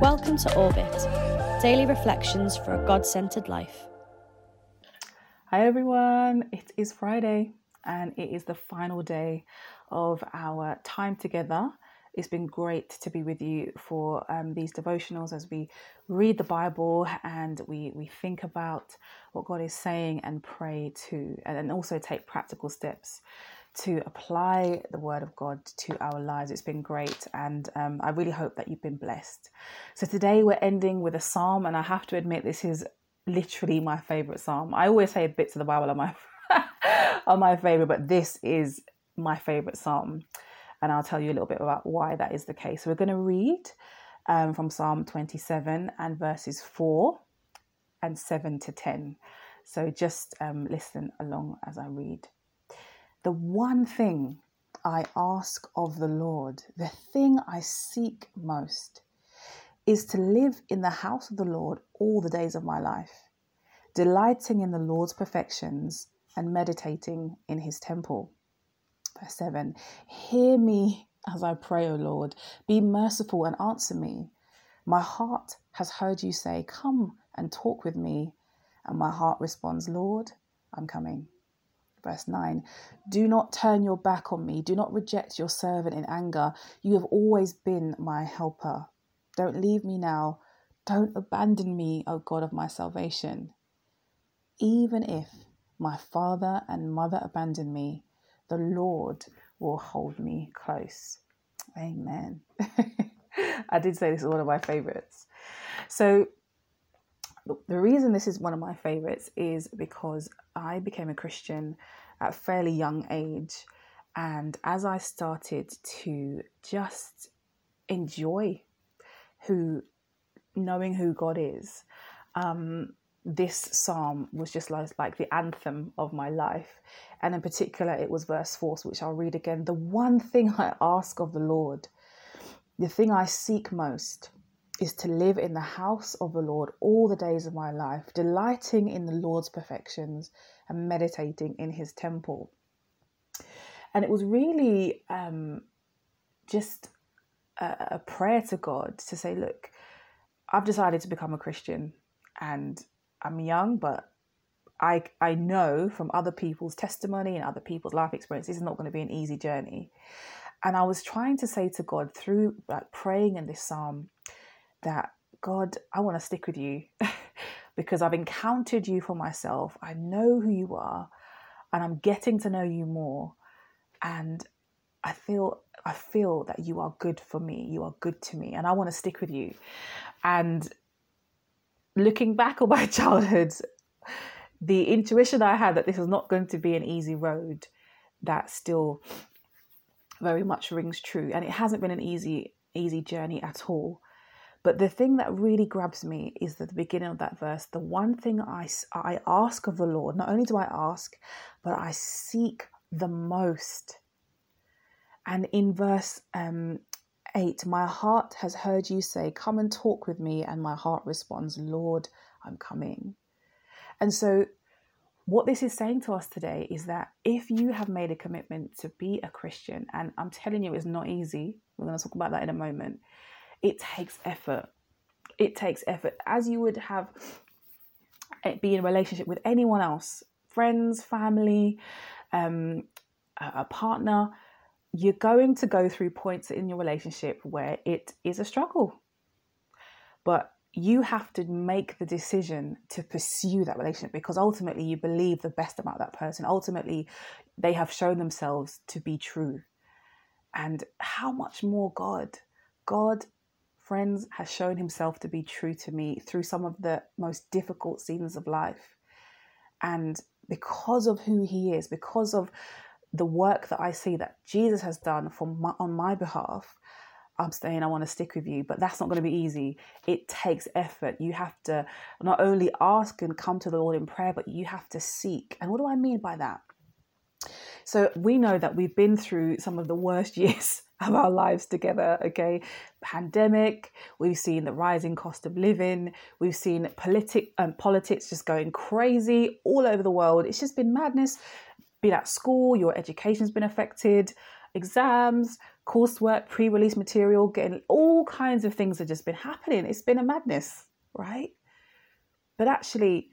Welcome to Orbit, daily reflections for a God centered life. Hi everyone, it is Friday and it is the final day of our time together. It's been great to be with you for um, these devotionals as we read the Bible and we, we think about what God is saying and pray to, and also take practical steps to apply the word of God to our lives. It's been great, and um, I really hope that you've been blessed. So, today we're ending with a psalm, and I have to admit, this is literally my favorite psalm. I always say bits of the Bible are my, are my favorite, but this is my favorite psalm, and I'll tell you a little bit about why that is the case. So, we're going to read um, from Psalm 27 and verses 4 and 7 to 10. So, just um, listen along as I read. The one thing I ask of the Lord, the thing I seek most, is to live in the house of the Lord all the days of my life, delighting in the Lord's perfections and meditating in his temple. Verse 7 Hear me as I pray, O Lord. Be merciful and answer me. My heart has heard you say, Come and talk with me. And my heart responds, Lord, I'm coming. Verse 9 Do not turn your back on me. Do not reject your servant in anger. You have always been my helper. Don't leave me now. Don't abandon me, O God of my salvation. Even if my father and mother abandon me, the Lord will hold me close. Amen. I did say this is one of my favorites. So, the reason this is one of my favorites is because I became a Christian at a fairly young age. And as I started to just enjoy who, knowing who God is, um, this psalm was just like, like the anthem of my life. And in particular, it was verse 4, which I'll read again. The one thing I ask of the Lord, the thing I seek most, is to live in the house of the Lord all the days of my life, delighting in the Lord's perfections and meditating in his temple. And it was really um, just a, a prayer to God to say, look, I've decided to become a Christian and I'm young, but I, I know from other people's testimony and other people's life experience, this is not going to be an easy journey. And I was trying to say to God through like praying in this psalm, that God, I want to stick with you because I've encountered you for myself. I know who you are and I'm getting to know you more. And I feel I feel that you are good for me. You are good to me and I want to stick with you. And looking back on my childhood, the intuition I had that this was not going to be an easy road, that still very much rings true. And it hasn't been an easy easy journey at all. But the thing that really grabs me is at the beginning of that verse the one thing I, I ask of the Lord, not only do I ask, but I seek the most. And in verse um, 8, my heart has heard you say, Come and talk with me. And my heart responds, Lord, I'm coming. And so, what this is saying to us today is that if you have made a commitment to be a Christian, and I'm telling you, it's not easy, we're going to talk about that in a moment it takes effort. It takes effort. As you would have eh, be in a relationship with anyone else, friends, family, um, a partner, you're going to go through points in your relationship where it is a struggle. But you have to make the decision to pursue that relationship because ultimately you believe the best about that person. Ultimately, they have shown themselves to be true. And how much more God? God friends has shown himself to be true to me through some of the most difficult seasons of life. And because of who he is, because of the work that I see that Jesus has done for my, on my behalf, I'm saying I want to stick with you, but that's not going to be easy. It takes effort. You have to not only ask and come to the Lord in prayer, but you have to seek. And what do I mean by that? So we know that we've been through some of the worst years our lives together. Okay, pandemic. We've seen the rising cost of living. We've seen politic um, politics just going crazy all over the world. It's just been madness. Be at school, your education's been affected. exams, coursework, pre release material, getting all kinds of things have just been happening. It's been a madness, right? But actually,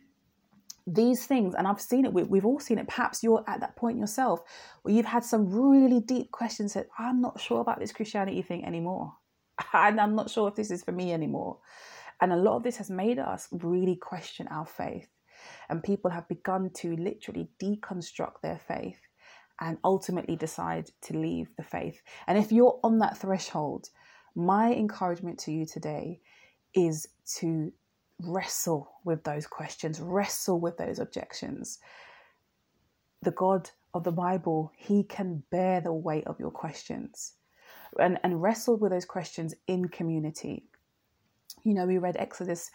these things, and I've seen it, we've all seen it. Perhaps you're at that point yourself where you've had some really deep questions that I'm not sure about this Christianity thing anymore. And I'm not sure if this is for me anymore. And a lot of this has made us really question our faith. And people have begun to literally deconstruct their faith and ultimately decide to leave the faith. And if you're on that threshold, my encouragement to you today is to wrestle with those questions, wrestle with those objections. The God of the Bible, He can bear the weight of your questions and, and wrestle with those questions in community. You know, we read Exodus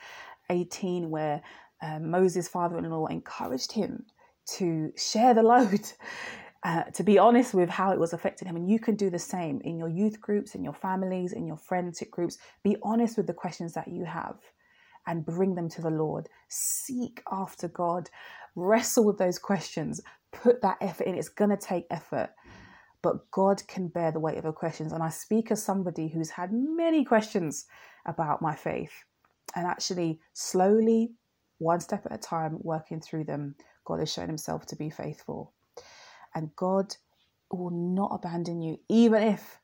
18 where uh, Moses' father in law encouraged him to share the load uh, to be honest with how it was affecting him. And you can do the same in your youth groups, in your families, in your friendship groups. Be honest with the questions that you have and bring them to the Lord. Seek after God. Wrestle with those questions. Put that effort in. It's going to take effort. But God can bear the weight of your questions. And I speak as somebody who's had many questions about my faith. And actually, slowly, one step at a time, working through them, God has shown himself to be faithful and God will not abandon you, even if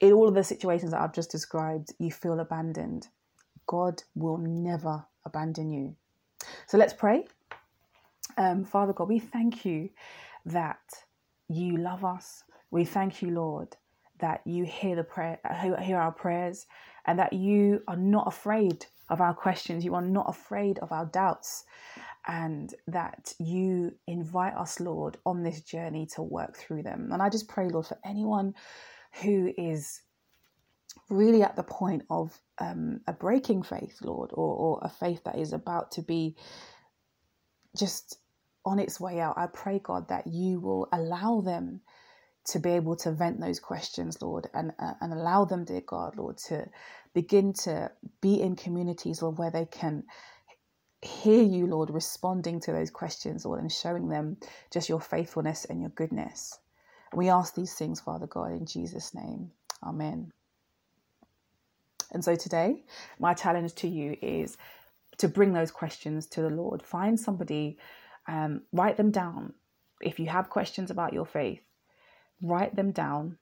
in all of the situations that I've just described, you feel abandoned. God will never abandon you. So let's pray. Um, Father God, we thank you that you love us. We thank you, Lord, that you hear the prayer, hear our prayers, and that you are not afraid of our questions. You are not afraid of our doubts and that you invite us, Lord, on this journey to work through them. And I just pray, Lord, for anyone who is really at the point of um, a breaking faith, Lord, or, or a faith that is about to be just on its way out. I pray, God, that you will allow them to be able to vent those questions, Lord, and uh, and allow them, dear God, Lord, to begin to be in communities, Lord, where they can hear you, Lord, responding to those questions, Lord, and showing them just your faithfulness and your goodness. We ask these things, Father God, in Jesus' name. Amen. And so today, my challenge to you is to bring those questions to the Lord. Find somebody, um, write them down. If you have questions about your faith, write them down,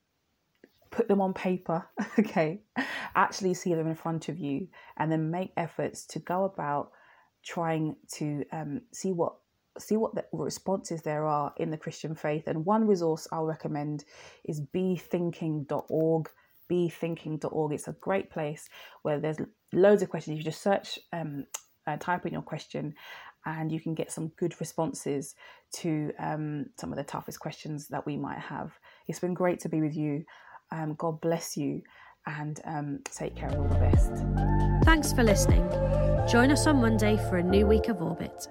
put them on paper, okay? Actually see them in front of you, and then make efforts to go about trying to um, see what see what the responses there are in the Christian faith. And one resource I'll recommend is bethinking.org. Bethinking.org. It's a great place where there's loads of questions. You just search, um, uh, type in your question, and you can get some good responses to um, some of the toughest questions that we might have. It's been great to be with you. Um, God bless you, and um, take care. Of all the best. Thanks for listening. Join us on Monday for a new week of Orbit.